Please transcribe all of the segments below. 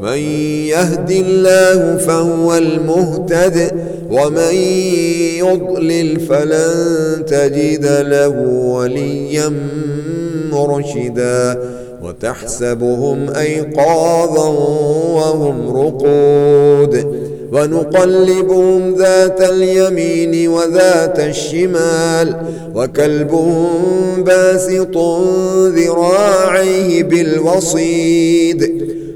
من يهد الله فهو المهتد ومن يضلل فلن تجد له وليا مرشدا وتحسبهم أيقاظا وهم رقود ونقلبهم ذات اليمين وذات الشمال وكلبهم باسط ذراعيه بالوصيد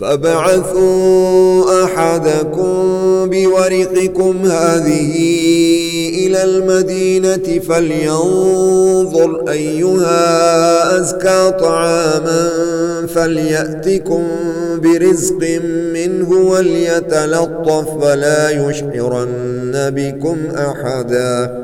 فبعثوا أحدكم بورقكم هذه إلى المدينة فلينظر أيها أزكى طعاما فليأتكم برزق منه وليتلطف ولا يشعرن بكم أحدا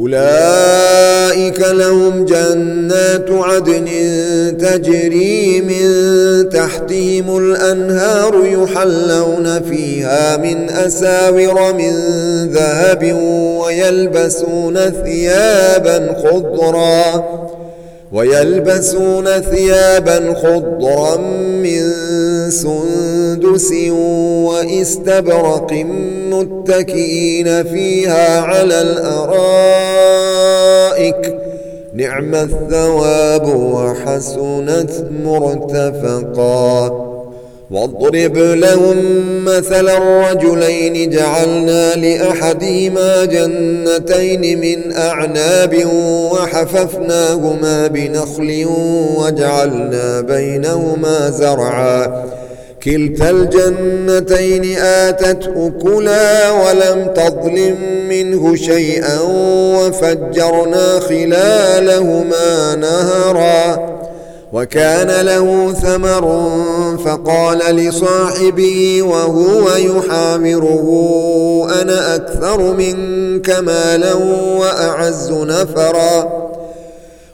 أولئك لهم جنات عدن تجري من تحتهم الأنهار يحلون فيها من أساور من ذهب ويلبسون ثيابا خضرا ويلبسون ثيابا خضرا من سندس واستبرق متكئين فيها على الأرائك. نعم الثواب وحسنت مرتفقا. واضرب لهم مثل الرجلين. جعلنا لأحدهما جنتين من أعناب وحففناهما بنخل وجعلنا بينهما زرعا. كلتا الجنتين آتت أكلا ولم تظلم منه شيئا وفجرنا خلالهما نهرا وكان له ثمر فقال لصاحبه وهو يحامره أنا أكثر منك مالا وأعز نفرا.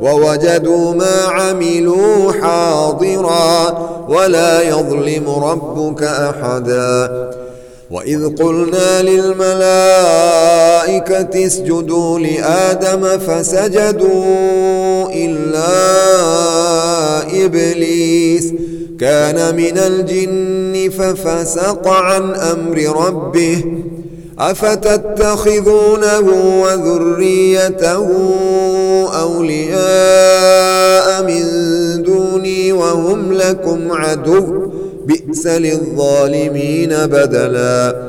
ووجدوا ما عملوا حاضرا ولا يظلم ربك أحدا. وإذ قلنا للملائكة اسجدوا لآدم فسجدوا إلا إبليس. كان من الجن ففسق عن أمر ربه. أفتتخذونه وذريته أولياء من دوني وهم لكم عدو بئس للظالمين بدلا.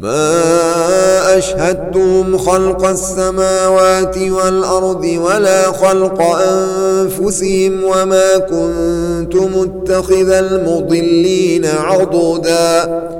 ما أشهدتم خلق السماوات والأرض ولا خلق أنفسهم وما كنت متخذ المضلين عضداً.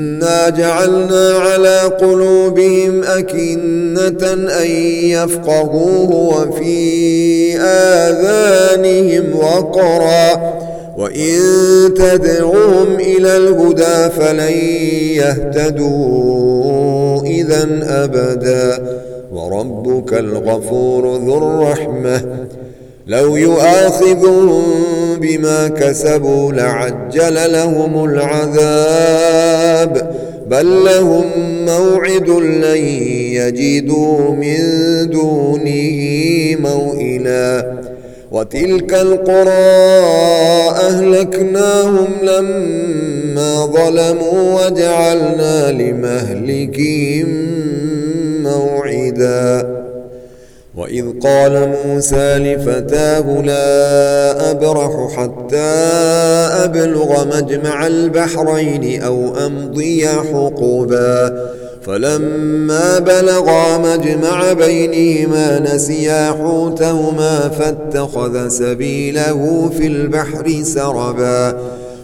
إنا جعلنا على قلوبهم أكنة أن يفقهوه وفي آذانهم وقرا وإن تدعوهم إلى الهدى فلن يهتدوا إذا أبدا وربك الغفور ذو الرحمة لو يؤاخذهم بما كسبوا لعجل لهم العذاب. بل لهم موعد لن يجدوا من دونه موئلا. وتلك القرى أهلكناهم لما ظلموا وجعلنا لمهلكهم موعداً. وإذ قال موسى لفتاه لا أبرح حتى أبلغ مجمع البحرين أو أمضي حقبا فلما بلغا مجمع بينهما نسيا حوتهما فاتخذ سبيله في البحر سربا.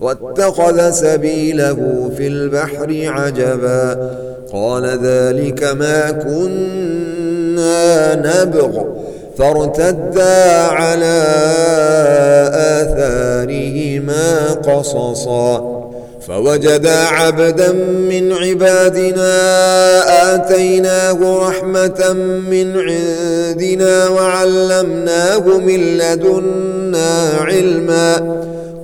واتخذ سبيله في البحر عجبا. قال ذلك ما كنا نبغ. فارتدا على آثارهما قصصا. فوجدا عبدا من عبادنا آتيناه رحمة من عندنا وعلمناه من لدنا علما.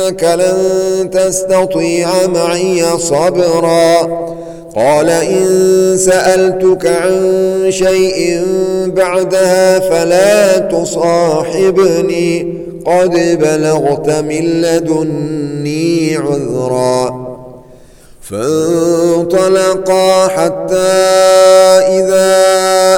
إنك لن تستطيع معي صبرا. قال إن سألتك عن شيء بعدها فلا تصاحبني. قد بلغت من لدني عذرا. فانطلقا حتى إذا